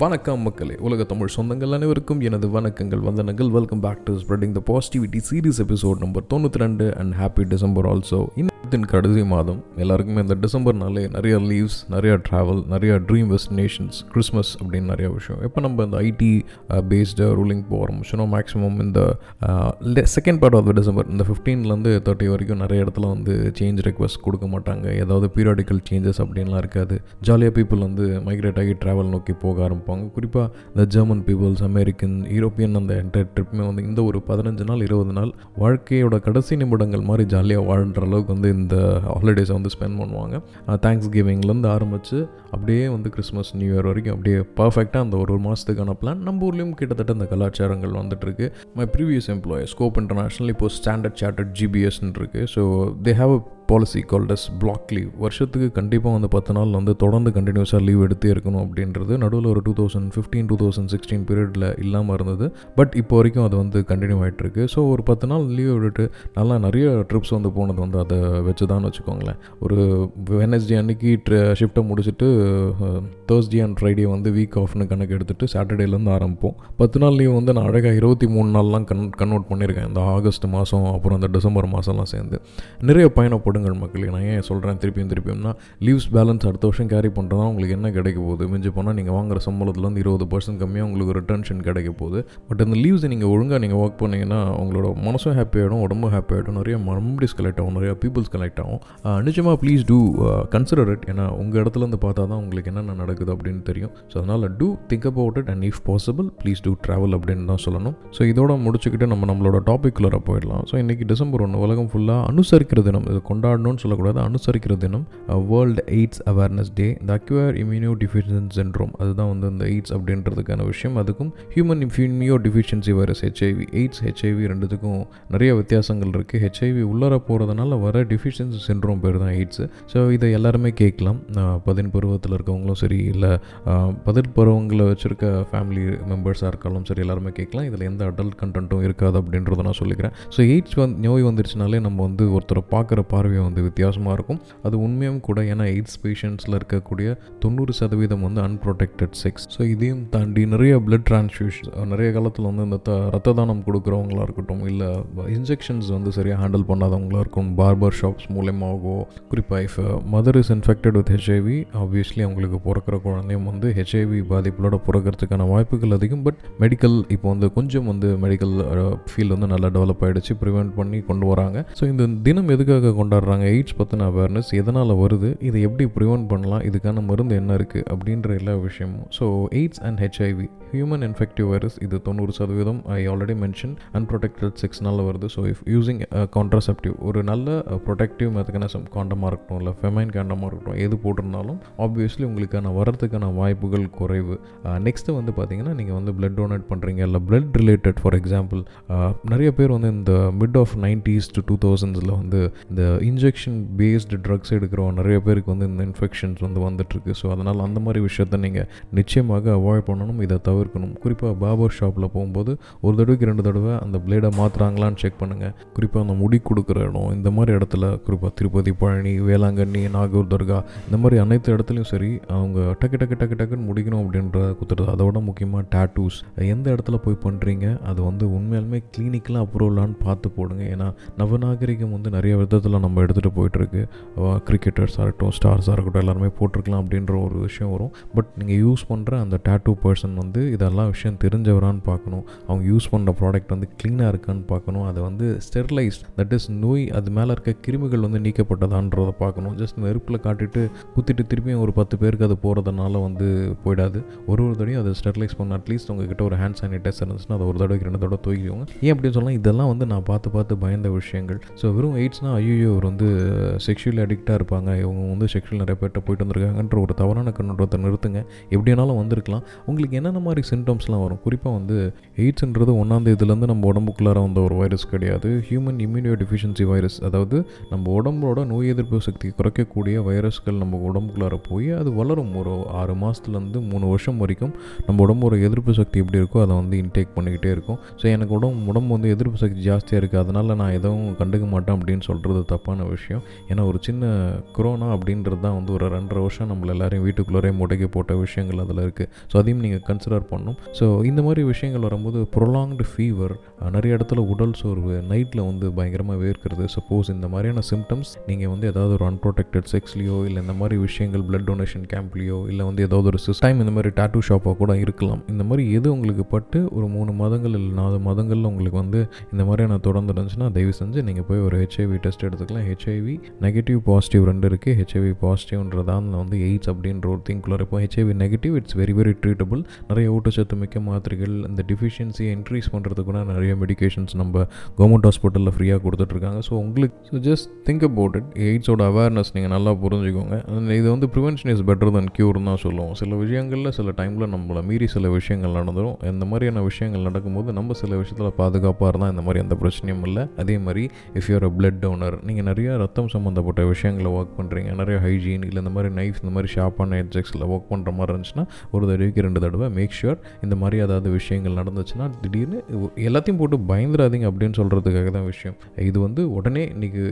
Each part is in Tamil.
வணக்கம் மக்களே. உலக தமிழ் சொந்தங்கள் அனைவருக்கும் எனது வணக்கங்கள் வந்தனங்கள். Welcome back to spreading the positivity series episode number தொண்ணூற்றி ரெண்டு அண்ட் ஹாப்பி டிசம்பர் ஆல்சோ இன்னத்தின் கடைசி மாதம் எல்லாருக்குமே இந்த டிசம்பர்னாலே நிறையா லீவ்ஸ் நிறையா ட்ராவல் நிறையா ட்ரீம் டெஸ்டினேஷன்ஸ் கிறிஸ்மஸ் அப்படின்னு நிறையா விஷயம். இப்போ நம்ம இந்த ஐடி பேஸ்டு ரூலிங் போக ஆரம்பிச்சோன்னா மேக்ஸிமம் இந்த second part of the December இந்த ஃபிஃப்டீன்லேருந்து தேர்ட்டி வரைக்கும் நிறைய இடத்துல வந்து சேஞ்ச் ரெக்வஸ்ட் கொடுக்க மாட்டாங்க. ஏதாவது பீரியாடிக்கல் சேஞ்சஸ் அப்படின்லாம் இருக்காது. ஜாலியாக பீப்புள் வந்து மைக்ரேட் ஆகி ட்ராவல் நோக்கி போக ஆரம்பிப்பாங்க. குறிப்பாக இந்த ஜெர்மன் பீப்புள்ஸ் அமெரிக்கன் யூரோப்பியன் அந்த என்டையர் ட்ரிப்புமே வந்து இந்த ஒரு பதினஞ்சு நாள் இருபது நாள் வாழ்க்கையோட கடைசி நிமிடங்கள் மாதிரி ஜாலியாக வாழ்கிற அளவுக்கு வந்து இந்த ஹாலிடேஸை வந்து ஸ்பெண்ட் பண்ணுவாங்க. தேங்க்ஸ் கிவிங்லேருந்து ஆரம்பித்து அப்படியே வந்து கிறிஸ்மஸ் நியூ இயர் வரைக்கும் அப்படியே பர்ஃபெக்டாக அந்த ஒரு ஒரு மாதத்துக்கான பிளான் நம்ம ஊர்லேயும் கிட்டத்தட்ட இந்த கலாச்சாரங்கள் வந்துட்டுருக்கு. My previous employee scope international இப்போ ஸ்டாண்டர்ட் சார்ட்டர்ட் ஜிபிஎஸ்ன்னு இருக்குது so they have a policy called as block leave வருஷத்துக்கு கண்டிப்பாக வந்து பத்து நாள் வந்து தொடர்ந்து கண்டினியூஸாக லீவ் எடுத்தே இருக்கணும் அப்படின்றது நடுவில் ஒரு two thousand fifteen two thousand sixteen பீரியடில் இல்லாமல் இருந்தது. பட் இப்போ வரைக்கும் அது வந்து கண்டினியூ ஆகிட்டுருக்கு ஸோ ஒரு பத்து நாள் லீவ் விட்டுட்டு நல்லா நிறைய ட்ரிப்ஸ் வந்து போனது வந்து அதை வச்சு தான் வச்சுக்கோங்களேன். ஒரு வெனஸ்டே அன்னைக்கு ஷிஃப்ட்டை முடிச்சுட்டு தேர்ஸ்டே அண்ட் ஃப்ரைடே வந்து வீக் ஆஃப்னு கணக்கு எடுத்துகிட்டு சாட்டர்டேலேருந்து ஆரம்பிப்போம். பத்து நாள் லீவ் வந்து நான் அழகாக இருபத்தி மூணு நாள்லாம் கன் கன்வெர்ட் பண்ணியிருக்கேன். இந்த ஆகஸ்ட் மாதம் அப்புறம் இந்த டிசம்பர் மாதம்லாம் சேர்ந்து. நிறைய பயணப்படும் பயணப்படுங்கள் மக்களுக்கு நான் ஏன் சொல்கிறேன் திருப்பியும் திருப்பியும்னா லீவ்ஸ் பேலன்ஸ் அடுத்த வருஷம் கேரி பண்ணுறதா உங்களுக்கு என்ன கிடைக்க போகுது? மிஞ்சி போனால் நீங்கள் வாங்குற சம்பளத்துலேருந்து இருபது பர்சன்ட் கம்மியாக உங்களுக்கு ரிட்டர்ன்ஷன் கிடைக்க போகுது. பட் இந்த லீவ்ஸை நீங்கள் ஒழுங்காக நீங்கள் ஒர்க் பண்ணிங்கன்னா உங்களோட மனசும் ஹாப்பி ஆகிடும் உடம்பும் ஹாப்பி ஆகிடும் நிறைய மெமரிஸ் கலெக்ட் ஆகும் நிறைய பீப்புள்ஸ் கலெக்ட் ஆகும். நிஜமாக ப்ளீஸ் டூ கன்சிடர் இட் ஏன்னா உங்கள் இடத்துலேருந்து பார்த்தா தான் உங்களுக்கு என்னென்ன நடக்குது அப்படின்னு தெரியும். ஸோ அதனால் do think about it and if possible please do travel அப்படின்னு தான் சொல்லணும். ஸோ இதோட முடிச்சுக்கிட்டு நம்ம நம்மளோட டாபிக்குள்ளே போயிடலாம். ஸோ இன்றைக்கி டிசம்பர் ஒன்று உலகம் ஃபுல்லாக அனுசரிக்கிற தினம். இது கொண்டாடணும்னு சொல்லக்கூடாது. அனுசரிக்கிற தினம் world AIDS awareness day the acquired immuno deficiency syndrome அதுதான் வந்து இந்த எய்ட்ஸ் அப்படின்றதுக்கான விஷயம். அதுக்கும் human immuno deficiency virus HIV AIDS HIV ரெண்டுத்துக்கும் நிறைய வித்தியாசங்கள் இருக்குது ஹெச்ஐவி உள்ளர போகிறதுனால வர டிஃபிஷியன்சி சென்ட்ரோம் பேர் தான் எய்ட்ஸ் ஸோ இதை எல்லாருமே கேட்கலாம். பதின் பருவத்தில் இருக்கவங்களும் சரி இல்லை பதிர் பருவங்களை வச்சுருக்க ஃபேமிலி மெம்பர்ஸாக இருக்காலும் சரி எல்லாருமே கேட்கலாம். இதில் எந்த அடல்ட் கண்டென்ட்டும் இருக்காது அப்படின்றத நான் சொல்லிக்கிறேன். ஸோ எய்ட்ஸ் வந்து நோய் வந்துருச்சுனாலே நம்ம வந்து ஒருத்தரை பார்க்குற பார்வையை வந்து வித்தியாசமாக இருக்கும். அது உண்மையும் கூட ஏன்னா எய்ட்ஸ் பேஷண்ட்ஸில் இருக்கக்கூடிய தொண்ணூறு சதவீதம் வந்து அன்ப்ரொடெக்டட் செக்ஸ் ஸோ இதையும் தாண்டி நிறைய பிளட் டிரான்ஸ்ஃபியூஷன் நிறைய காலத்தில் வந்து இந்த த ரத்த தானம் கொடுக்குறவங்களா இருக்கட்டும் இல்லை இன்ஜெக்ஷன்ஸ் வந்து சரியாக ஹேண்டில் பண்ணாதவங்களா இருக்கும் பார்பர் ஷாப்ஸ் மூலயமாகவோ குறிப்பாக if mother is infected with HIV obviously அவங்களுக்கு பிறக்கிற குழந்தையும் வந்து ஹெச்ஐவி பாதிப்புகளோட பிறக்கிறதுக்கான வாய்ப்புகள் அதிகம். பட் மெடிக்கல் இப்போ வந்து கொஞ்சம் வந்து மெடிக்கல் ஃபீல்டு uh, வந்து நல்லா டெவலப் ஆகிடுச்சு ப்ரிவெண்ட் பண்ணி கொண்டு வராங்க. ஸோ இந்த தினம் எதுக்காக கொண்டாடுறாங்க எய்ட்ஸ் பற்றின அவேர்னஸ் எதனால் வருது? இதை எப்படி ப்ரிவெண்ட் பண்ணலாம்? இதுக்கான மருந்து என்ன இருக்குது அப்படின்ற எல்லா விஷயமும். So AIDS and HIV human infective virus இது தொண்ணூறு சதவீதம் ஐ ஆல்ரெடி மென்ஷன் அன்ப்ரொடெக்டட் செக்ஸ்னால வருது. ஸோ இஃப் யூஸிங் கான்ட்ராசெப்டிவ் ஒரு நல்ல ப்ரொடெக்டிவ் மெத்தகனிசம் காண்டமாக இருக்கட்டும் இல்லை ஃபெமைன் காண்டமாக இருக்கட்டும் எது போட்டிருந்தாலும் ஆப்வியஸ்லி உங்களுக்கான வரத்துக்கான வாய்ப்புகள் குறைவு. Uh, நெக்ஸ்ட்டு வந்து பார்த்தீங்கன்னா நீங்கள் வந்து பிளட் டொனேட் பண்ணுறீங்க இல்லை பிளட் ரிலேட்டட் ஃபார் எக்ஸாம்பிள் நிறைய பேர் வந்து இந்த mid of nineties to two தௌசண்ட்ஸில் வந்து இந்த இன்ஜெக்ஷன் பேஸ்டு ட்ரக்ஸ் எடுக்கிறவங்க நிறைய பேருக்கு வந்து இந்த இன்ஃபெக்ஷன்ஸ் வந்து வந்துட்டுருக்கு ஸோ அதனால் அந்த மாதிரி விஷயத்த நீங்கள் நிச்சயமாக அவாய்ட் பண்ணணும். இதை தவிர தவிர்க்கணும். குறிப்பாக பாபர் ஷாப்பில் போகும்போது ஒரு தடவைக்கு ரெண்டு தடவை அந்த பிளேடை மாற்றுறாங்களான்னு செக் பண்ணுங்கள் குறிப்பாக அந்த முடி கொடுக்குற இடம் இந்த மாதிரி இடத்துல குறிப்பாக திருப்பதி பழனி வேளாங்கண்ணி நாகூர் தர்கா இந்த மாதிரி அனைத்து இடத்துலையும் சரி அவங்க டக்கு டக்கு டக்கு டக்குன்னு முடிக்கணும் அப்படின்ற குத்துறது. அதோட முக்கியமாக டேட்டூஸ் எந்த இடத்துல போய் பண்ணுறீங்க அது வந்து உண்மையாலுமே கிளினிக்கெலாம் அப்ரூவலான்னு பார்த்து போடுங்க. ஏன்னா நவநாகரிகம் வந்து நிறைய விதத்தில் நம்ம எடுத்துகிட்டு போயிட்டுருக்கு. கிரிக்கெட்டர்ஸாக இருக்கட்டும் ஸ்டார்ஸாக இருக்கட்டும் எல்லாருமே போட்டிருக்கலாம் அப்படின்ற ஒரு விஷயம் வரும். பட் நீங்கள் யூஸ் பண்ணுற அந்த டேட்டூ பர்சன் வந்து இதெல்லாம் விஷயம் தெரிஞ்சவரான்னு பார்க்கணும். அவங்க யூஸ் பண்ணுற ப்ராடக்ட் வந்து க்ளீனாக இருக்கான்னு பார்க்கணும். அதை வந்து ஸ்டெர்லைஸ் தட் இஸ் நோய் அது மேலே இருக்க கிருமிகள் வந்து நீக்கப்பட்டதான்றதை பார்க்கணும். ஜஸ்ட் நெருப்பில் காட்டிட்டு குத்திட்டு திருப்பியும் ஒரு பத்து பேருக்கு அது போகிறதுனால வந்து போயிடாது. ஒரு ஒரு தடையும் அதை ஸ்டெர்லைஸ் பண்ண அட்லீஸ்ட் உங்ககிட்ட ஒரு ஹேண்ட் சானிடைசர் இருந்துச்சுன்னா அதை ஒரு தடவைக்கு ரெண்டு தடவை தூக்கிக்கோங்க. ஏன் அப்படின்னு சொல்லலாம் இதெல்லாம் வந்து நான் பார்த்து பார்த்து பயந்த விஷயங்கள். ஸோ வெறும் எய்ட்ஸ்னால் ஐயோ இவர் வந்து செக்ஷுவல் அடிக்டாக இருப்பாங்க. இவங்க வந்து செக்ஷுவல் நிறைய பேர்கிட்ட போயிட்டு வந்திருக்காங்கன்ற ஒரு தவறான கண்ணோட்டத்தை நிறுத்துங்க. எப்படினாலும் வந்திருக்கலாம். உங்களுக்கு என்னென்ன மாதிரி மாதிரி சிம்டம்ஸ்லாம் வரும். குறிப்பாக வந்து எய்ட்ஸ்ன்றது ஒன்றாந்தேதிலேருந்து நம்ம உடம்புக்குள்ளார வந்த ஒரு வைரஸ் கிடையாது. ஹியூமன் இம்யூனியோ டிஃபிஷியன்சி வைரஸ் அதாவது நம்ம உடம்போட நோய் எதிர்ப்பு சக்தி குறைக்கக்கூடிய வைரஸ்கள் நம்ம உடம்புக்குள்ளார போய் அது வளரும். ஒரு ஆறு மாதத்துலேருந்து மூணு வருஷம் வரைக்கும் நம்ம உடம்போட எதிர்ப்பு சக்தி எப்படி இருக்கோ அதை வந்து இன்டேக் பண்ணிக்கிட்டே இருக்கும். ஸோ எனக்கு உடம்பு உடம்பு வந்து எதிர்ப்பு சக்தி ஜாஸ்தியாக இருக்குது அதனால் நான் எதுவும் கண்டுக்க மாட்டேன் அப்படின்னு சொல்கிறது தப்பான விஷயம். ஏன்னா ஒரு சின்ன கொரோனா அப்படின்றது தான் வந்து ஒரு ரெண்டரை வருஷம் நம்மள எல்லாரையும் வீட்டுக்குள்ளே முடக்கி போட்ட விஷயங்கள் அதில் இருக்குது ஸோ அதையும் நீங்கள் கன்சிடர் பண்ணணும் ஸோ இந்த மாதிரி விஷயங்கள் வரும்போது ப்ரொலாங்டு ஃபீவர் நிறைய இடத்துல உடல் சோர்வு நைட்டில் வந்து பயங்கரமாக வேர்க்கிறது. சப்போஸ் இந்த மாதிரியான சிம்டம்ஸ் நீங்கள் வந்து ஏதாவது ஒரு அன்ப்ரொடெக்டட் செக்ஸ்லேயோ இல்லை இந்த மாதிரி விஷயங்கள் பிளட் டொனேஷன் கேம்ப்லேயோ இல்லை வந்து ஏதாவது ஒரு சிஸ்டைம் இந்த மாதிரி டாட்டூ ஷாப்பாக கூட இருக்கலாம். இந்த மாதிரி எது உங்களுக்கு பட்டு ஒரு மூணு மாதங்கள் இல்லை நாலு மாதங்களில் உங்களுக்கு வந்து இந்த மாதிரியான தொடர்ந்து இருந்துச்சுன்னா தயவு செஞ்சு நீங்கள் போய் ஒரு ஹெச்ஐவி டெஸ்ட் எடுத்துக்கலாம். ஹெச்ஐவி நெகட்டிவ் பாசிட்டிவ் ரெண்டு இருக்குது ஹெச்ஐவி பாசிட்டிவ்ன்றதான் வந்து எய்ட்ஸ் அப்படின்ற ஒரு திங்குள்ளார் இப்போ HIV negative it's very very treatable நிறைய ஊட்டச்சத்து மிக்க மாத்திரைகள் இந்த டிஃபிஷியன்சியை இன்க்ரீஸ் பண்ணுறதுக்கு கூட நிறைய மெடிகேஷன்ஸ் நம்ம கவர்மெண்ட் ஹாஸ்பிட்டலில் ஃப்ரீயாக கொடுத்துட்ருக்காங்க. ஸோ உங்களுக்கு so just think about it எய்ட்ஸோட awareness நீங்கள் நல்லா புரிஞ்சுக்கோங்க. இது வந்து ப்ரிவென்ஷன் இஸ் பெட்டர் தன் க்யூர்னு தான் சொல்லுவோம். சில விஷயங்களில் சில டைமில் நம்மளை மீறி சில விஷயங்கள் நடந்துடும் இந்த மாதிரியான விஷயங்கள் நடக்கும்போது நம்ம சில விஷயத்தில் பாதுகாப்பாக இருந்தால் இந்த மாதிரி எந்த பிரச்சனையும் இல்லை. அதே மாதிரி if your a blood donor நீங்கள் நிறைய ரத்தம் சம்மந்தப்பட்ட விஷயங்களை ஒர்க் பண்ணுறீங்க நிறைய ஹைஜீன் இல்லை இந்த மாதிரி நைஃப் இந்த மாதிரி ஷார்ப்பான எட்ஜெக்ஸில் ஒர்க் பண்ணுற மாதிரி இருந்துச்சுன்னா ஒரு தடவைக்கு ரெண்டு தடவை மேக் ஷுர் இந்த மாதிரி ஏதாவது விஷயங்கள் நடந்துச்சுன்னா திடீர்னு எல்லாத்தையும் போட்டு பயந்துடாதீங்க அப்படின்னு சொல்கிறதுக்காக தான் விஷயம். இது வந்து உடனே இன்றைக்கி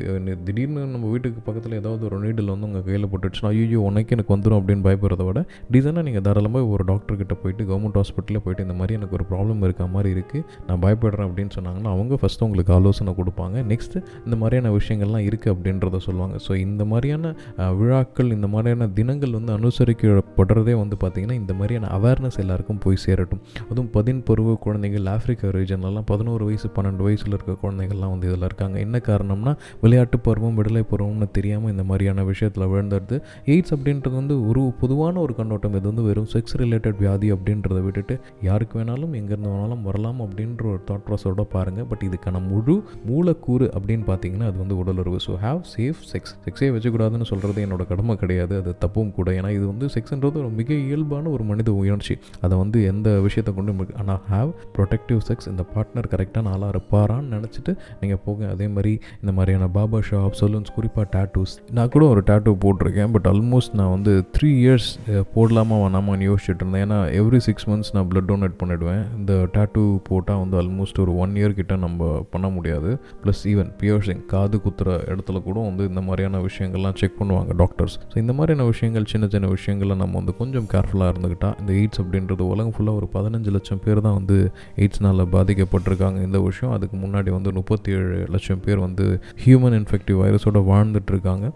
திடீர்னு நம்ம வீட்டுக்கு பக்கத்தில் ஏதாவது ஒரு நீடில் வந்து உங்கள் கையில் போட்டுச்சுன்னா ஐயோ உனக்கு எனக்கு வந்துடும் அப்படின்னு பயப்படுறத விட டீசனாக நீங்கள் தாராளமாக ஒரு டாக்டர்கிட்ட போயிட்டு கவர்மெண்ட் ஹாஸ்பிட்டலில் போயிட்டு இந்த மாதிரி எனக்கு ஒரு ப்ராப்ளம் இருக்க மாதிரி இருக்குது நான் பயப்படுறேன் அப்படின்னு சொன்னாங்கன்னா அவங்க ஃபஸ்ட்டு உங்களுக்கு ஆலோசனை கொடுப்பாங்க. நெக்ஸ்ட்டு இந்த மாதிரியான விஷயங்கள்லாம் இருக்குது அப்படின்றத சொல்லுவாங்க. ஸோ இந்த மாதிரியான விழாக்கள் இந்த மாதிரியான தினங்கள் வந்து அனுசரிக்கப்படுறதே வந்து பார்த்திங்கன்னா இந்த மாதிரியான அவேர்னஸ் எல்லாருக்கும் போய் சேரட்டும். அதுவும் பதின் பருவ குழந்தைகள் ஆஃப்ரிக்கா ரீஜன்லலாம் பதினோரு வயசு பன்னெண்டு வயசில் இருக்க குழந்தைகள்லாம் வந்து இதில் இருக்காங்க. என்ன காரணம்னா விளையாட்டு பருவம் விடுதலை பருவம்னு தெரியாமல் இந்த மாதிரியான விஷயத்தில் விழுந்துடுது. எய்ட்ஸ் அப்படின்றது வந்து ஒரு பொதுவான ஒரு கண்ணோட்டம். இது வந்து வெறும் செக்ஸ் ரிலேட்டட் வியாதி அப்படின்றத விட்டுட்டு யாருக்கு வேணாலும் எங்கேருந்து வேணாலும் வரலாம் அப்படின்ற ஒரு தாட் ப்ராசஸோட பாருங்கள் பட் இதுக்கான முழு மூலக்கூறு அப்படின்னு பார்த்தீங்கன்னா அது வந்து உடலுறவு ஸோ ஹாவ் சேஃப் செக்ஸ் செக்ஸே வச்சுக்கூடாதுன்னு சொல்கிறது என்னோட கடமை கிடையாது. அது தப்பும் கூட. ஏன்னா இது வந்து செக்ஸ்ன்றது ஒரு மிக இயல்பான ஒரு மனித உணர்ச்சி. அதை வந்து வந்து எந்த விஷயத்தை கொண்டு ஆனால் ஹாவ் ப்ரொடெக்டிவ் செக்ஸ் இந்த பார்ட்னர் கரெக்டான ஆளாக இருப்பாரான்னு நினச்சிட்டு நீங்கள் போங்க. அதே மாதிரி இந்த மாதிரியான பாபா ஷாப் சலூன்ஸ் குறிப்பாக டேட்டூஸ் நான் கூட ஒரு டேட்டூ போட்டிருக்கேன் பட் ஆல்மோஸ்ட் நான் வந்து த்ரீ இயர்ஸ் போடலாமா வேணாமான்னு யோசிச்சுட்டு இருந்தேன். ஏன்னா எவ்ரி சிக்ஸ் மந்த்ஸ் நான் பிளட் டொனேட் பண்ணிவிடுவேன் இந்த டேட்டூ போட்டால் வந்து ஆல்மோஸ்ட் ஒரு ஒன் இயர் கிட்ட நம்ம பண்ண முடியாது. ப்ளஸ் ஈவன் பியர்சிங் காது குத்துற இடத்துல கூட வந்து இந்த மாதிரியான விஷயங்கள்லாம் செக் பண்ணுவாங்க டாக்டர்ஸ் ஸோ இந்த மாதிரியான விஷயங்கள் சின்ன சின்ன விஷயங்களை நம்ம வந்து கொஞ்சம் கேர்ஃபுல்லாக இருந்துக்கிட்டால் இந்த எய்ட்ஸ் அப்படின்றது உலகம் ஃபுல்லாக ஒரு பதினஞ்சு லட்சம் பேர் தான் வந்து எய்ட்ஸ்னால் பாதிக்கப்பட்டிருக்காங்க. இந்த விஷயம் அதுக்கு முன்னாடி வந்து முப்பத்தி ஏழு லட்சம் பேர் வந்து ஹியூமன் இன்ஃபெக்டிவ் வைரஸோட வாழ்ந்துட்டுருக்காங்க.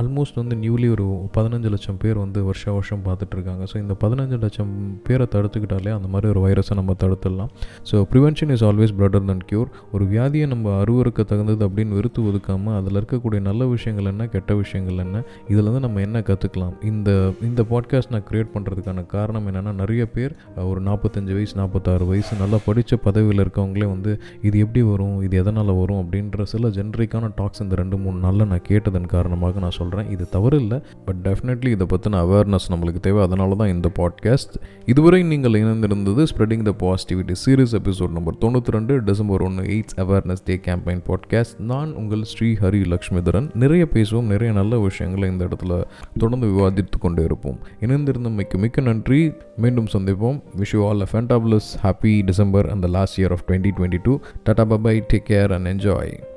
ஆல்மோஸ்ட் வந்து நியூலி ஒரு பதினஞ்சு லட்சம் பேர் வந்து வருஷ வருஷம் பார்த்துட்ருக்காங்க ஸோ இந்த பதினஞ்சு லட்சம் பேரை தடுத்துக்கிட்டாலே அந்த மாதிரி ஒரு வைரஸை நம்ம தடுத்துடலாம். So prevention is always better than cure ஒரு வியாதியை நம்ம அருவருக்க தகுந்தது அப்படின்னு வெறுத்து ஒதுக்காமல் அதில் இருக்கக்கூடிய நல்ல விஷயங்கள் என்ன கெட்ட விஷயங்கள் என்ன இதில் வந்து நம்ம என்ன கற்றுக்கலாம் இந்த இந்த பாட்காஸ்ட் நான் க்ரியேட் பண்ணுறதுக்கான காரணம் என்னென்னா நிறைய பேர் பேர் ஒரு நாற்பத்தஞ்சு வயசு நாற்பத்தாறு வயசு நல்லா படித்த பதவியில் இருக்கவங்களே வந்து இது எப்படி வரும்? இது எதனால் வரும்? அப்படின்ற சில ஜென்ரிக்கான டாக்ஸ் இந்த ரெண்டு மூணு நாளில் நான் கேட்டதன் காரணமாக நான் சொல்கிறேன் இது தவறு இல்லை பட் டெஃபினெட்லி இதை பற்றின அவேர்னஸ் நம்மளுக்கு தேவை. அதனால தான் இந்த பாட்காஸ்ட் இதுவரை நீங்கள் இணைந்திருந்தது spreading the positivity series episode number தொண்ணூற்றி ரெண்டு டிசம்பர் ஒன்று AIDS awareness day campaign podcast நான் உங்கள் ஸ்ரீ ஹரி லக்ஷ்மிதரன். நிறைய பேசுவோம் நிறைய நல்ல விஷயங்களை இந்த இடத்துல தொடர்ந்து விவாதித்து கொண்டே இருப்போம். இணைந்திருந்தமைக்கு மிக்க நன்றி. மீண்டும் சந்திப்போம். Wish you all a fantabulous happy December and the last year of twenty twenty two tata bye bye take care and enjoy